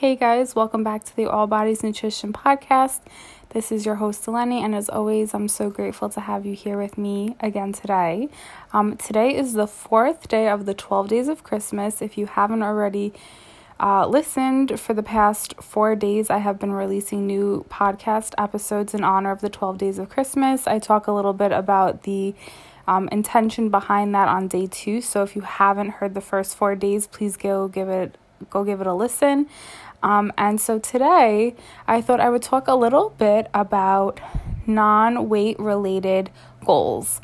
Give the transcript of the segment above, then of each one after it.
Hey guys, welcome back to the All Bodies Nutrition Podcast. This is your host, Eleni, and as always, I'm so grateful to have you here with me again today. Um, today is the fourth day of the 12 days of Christmas. If you haven't already uh, listened for the past four days, I have been releasing new podcast episodes in honor of the 12 days of Christmas. I talk a little bit about the um, intention behind that on day two. So if you haven't heard the first four days, please go give it go give it a listen. Um, and so today I thought I would talk a little bit about non weight related goals.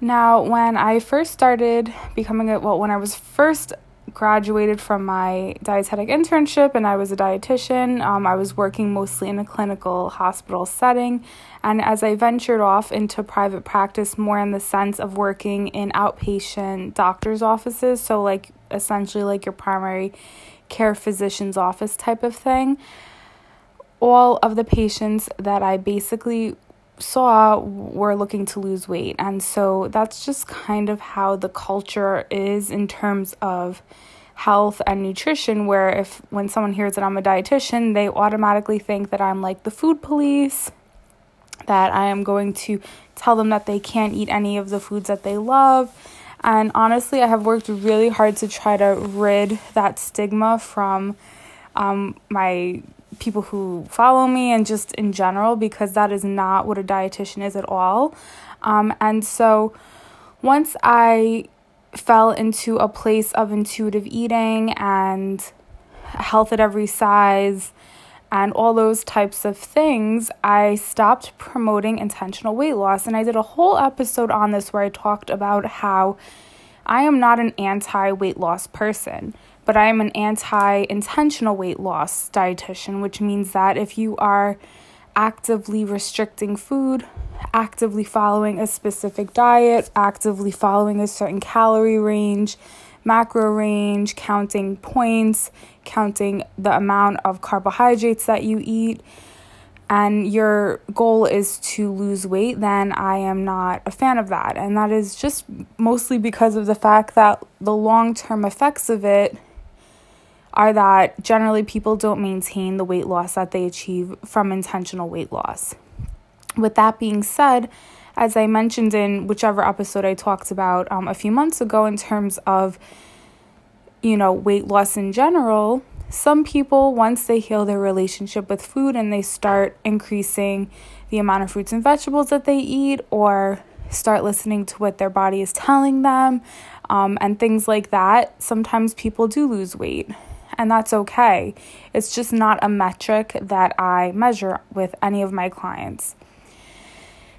Now, when I first started becoming a, well, when I was first graduated from my dietetic internship and I was a dietitian. Um, I was working mostly in a clinical hospital setting. And as I ventured off into private practice, more in the sense of working in outpatient doctor's offices, so like essentially like your primary care physician's office type of thing. All of the patients that I basically saw were looking to lose weight. And so that's just kind of how the culture is in terms of health and nutrition where if when someone hears that I'm a dietitian, they automatically think that I'm like the food police, that I am going to tell them that they can't eat any of the foods that they love and honestly, I have worked really hard to try to rid that stigma from um, my people who follow me and just in general because that is not what a dietitian is at all. Um, and so once I fell into a place of intuitive eating and health at every size and all those types of things, I stopped promoting intentional weight loss. And I did a whole episode on this where I talked about how I am not an anti weight loss person, but I am an anti intentional weight loss dietitian, which means that if you are actively restricting food, actively following a specific diet, actively following a certain calorie range, macro range, counting points, counting the amount of carbohydrates that you eat, and your goal is to lose weight, then I am not a fan of that. And that is just mostly because of the fact that the long term effects of it are that generally people don't maintain the weight loss that they achieve from intentional weight loss. With that being said, as I mentioned in whichever episode I talked about um, a few months ago, in terms of you know weight loss in general, some people, once they heal their relationship with food and they start increasing the amount of fruits and vegetables that they eat, or start listening to what their body is telling them, um, and things like that, sometimes people do lose weight. And that's okay. It's just not a metric that I measure with any of my clients.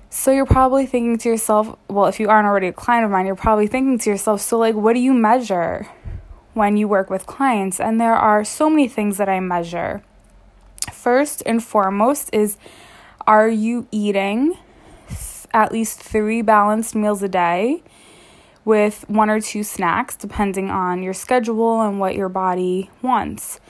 So you're probably thinking to yourself, well, if you aren't already a client of mine, you're probably thinking to yourself, so like, what do you measure? when you work with clients, and there are so many things that I measure. First and foremost is are you eating at least three balanced meals a day with one or two snacks, depending on your schedule and what your body wants?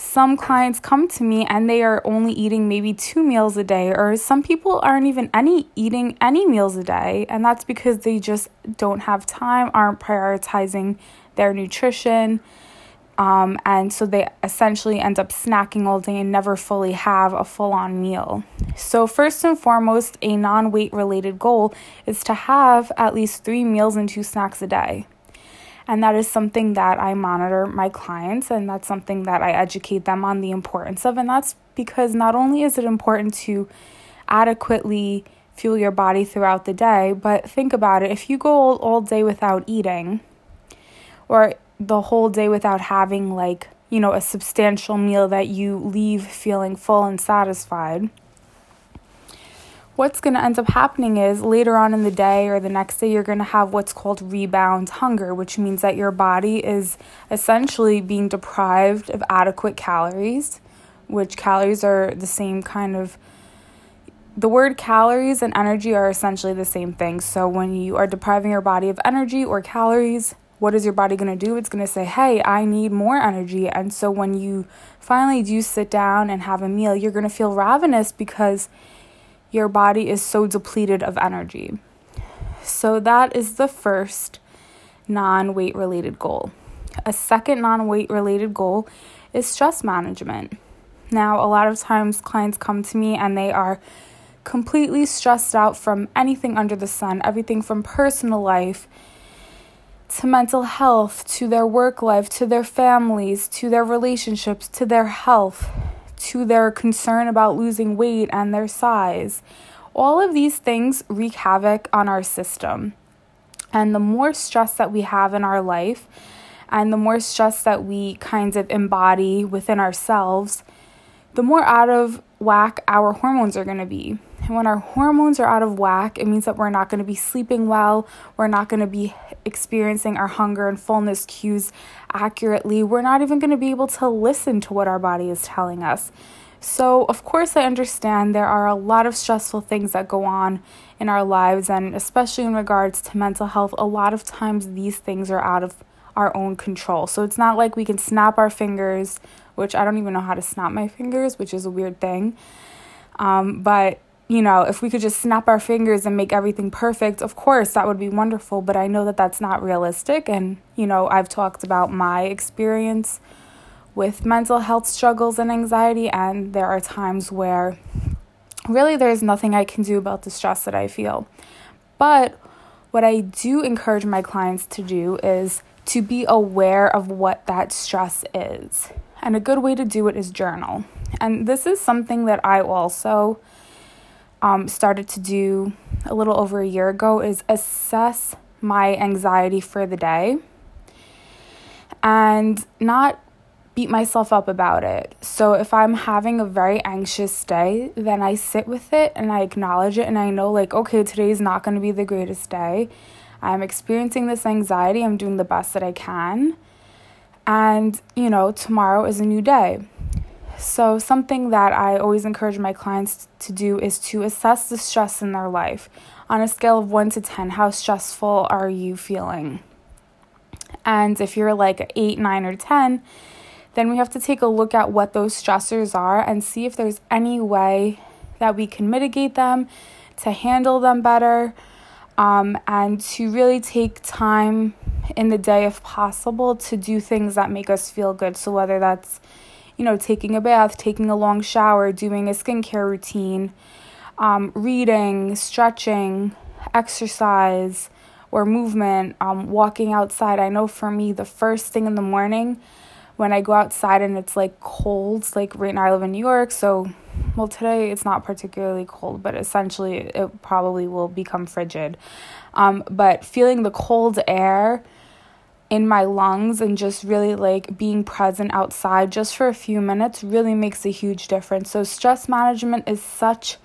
Some clients come to me and they are only eating maybe two meals a day, or some people aren't even any eating any meals a day, and that's because they just don't have time, aren't prioritizing their nutrition. Um, and so they essentially end up snacking all day and never fully have a full on meal. So, first and foremost, a non weight related goal is to have at least three meals and two snacks a day. And that is something that I monitor my clients, and that's something that I educate them on the importance of. And that's because not only is it important to adequately fuel your body throughout the day, but think about it if you go all, all day without eating, or the whole day without having like, you know, a substantial meal that you leave feeling full and satisfied. What's going to end up happening is later on in the day or the next day, you're going to have what's called rebound hunger, which means that your body is essentially being deprived of adequate calories, which calories are the same kind of the word calories and energy are essentially the same thing. So when you are depriving your body of energy or calories, what is your body going to do? It's going to say, hey, I need more energy. And so when you finally do sit down and have a meal, you're going to feel ravenous because your body is so depleted of energy. So that is the first non weight related goal. A second non weight related goal is stress management. Now, a lot of times clients come to me and they are completely stressed out from anything under the sun, everything from personal life to mental health, to their work life, to their families, to their relationships, to their health, to their concern about losing weight and their size. All of these things wreak havoc on our system. And the more stress that we have in our life, and the more stress that we kind of embody within ourselves, the more out of whack our hormones are going to be. And when our hormones are out of whack, it means that we're not going to be sleeping well, we're not going to be experiencing our hunger and fullness cues accurately, we're not even going to be able to listen to what our body is telling us. So, of course, I understand there are a lot of stressful things that go on in our lives, and especially in regards to mental health, a lot of times these things are out of our own control. So, it's not like we can snap our fingers, which I don't even know how to snap my fingers, which is a weird thing. Um, but you know, if we could just snap our fingers and make everything perfect, of course, that would be wonderful. But I know that that's not realistic. And, you know, I've talked about my experience with mental health struggles and anxiety, and there are times where really there's nothing I can do about the stress that I feel. But what I do encourage my clients to do is to be aware of what that stress is. And a good way to do it is journal. And this is something that I also um, started to do a little over a year ago is assess my anxiety for the day and not beat myself up about it. So if I'm having a very anxious day, then I sit with it and I acknowledge it and I know like okay, today is not going to be the greatest day. I'm experiencing this anxiety. I'm doing the best that I can. And, you know, tomorrow is a new day. So, something that I always encourage my clients to do is to assess the stress in their life. On a scale of 1 to 10, how stressful are you feeling? And if you're like 8, 9, or 10, then we have to take a look at what those stressors are and see if there's any way that we can mitigate them, to handle them better, um, and to really take time in the day, if possible, to do things that make us feel good. So, whether that's you know, taking a bath, taking a long shower, doing a skincare routine, um, reading, stretching, exercise, or movement, um, walking outside. I know for me, the first thing in the morning when I go outside and it's like cold, like right now I live in New York, so well, today it's not particularly cold, but essentially it probably will become frigid. Um, but feeling the cold air in my lungs and just really like being present outside just for a few minutes really makes a huge difference. So, stress management is such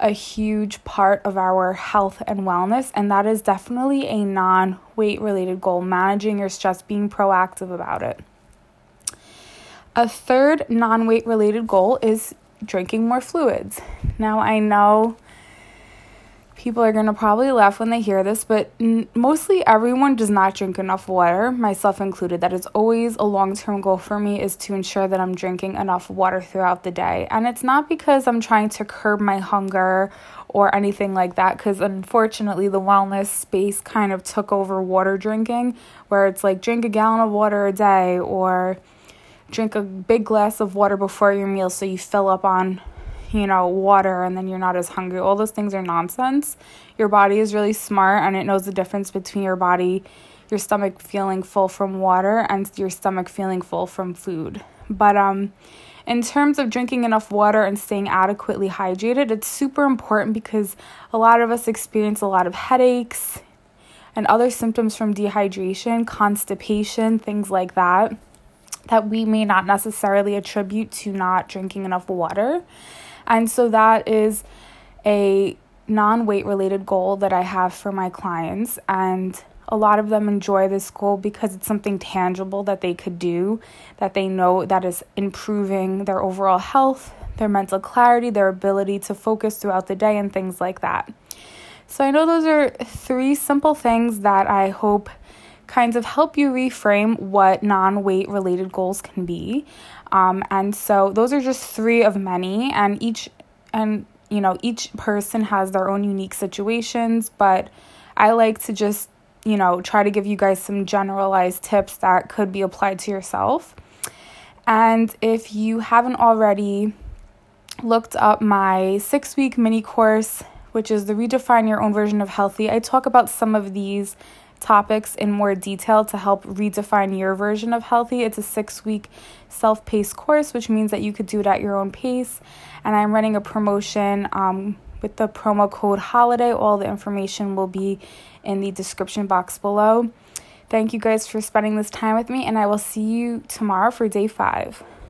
a huge part of our health and wellness, and that is definitely a non weight related goal managing your stress, being proactive about it. A third non weight related goal is drinking more fluids. Now, I know people are going to probably laugh when they hear this, but n- mostly everyone does not drink enough water, myself included. That is always a long term goal for me is to ensure that I'm drinking enough water throughout the day. And it's not because I'm trying to curb my hunger or anything like that, because unfortunately, the wellness space kind of took over water drinking, where it's like drink a gallon of water a day or drink a big glass of water before your meal so you fill up on you know, water and then you're not as hungry. All those things are nonsense. Your body is really smart and it knows the difference between your body, your stomach feeling full from water and your stomach feeling full from food. But um in terms of drinking enough water and staying adequately hydrated, it's super important because a lot of us experience a lot of headaches and other symptoms from dehydration, constipation, things like that that we may not necessarily attribute to not drinking enough water. And so that is a non weight related goal that I have for my clients. And a lot of them enjoy this goal because it's something tangible that they could do, that they know that is improving their overall health, their mental clarity, their ability to focus throughout the day, and things like that. So I know those are three simple things that I hope kinds of help you reframe what non weight related goals can be. Um, and so those are just three of many, and each and you know each person has their own unique situations, but I like to just you know, try to give you guys some generalized tips that could be applied to yourself. And if you haven't already looked up my six week mini course, which is the Redefine Your Own Version of Healthy, I talk about some of these topics in more detail to help redefine your version of healthy. It's a six week self paced course, which means that you could do it at your own pace. And I'm running a promotion um, with the promo code HOLIDAY. All the information will be in the description box below. Thank you guys for spending this time with me, and I will see you tomorrow for day five.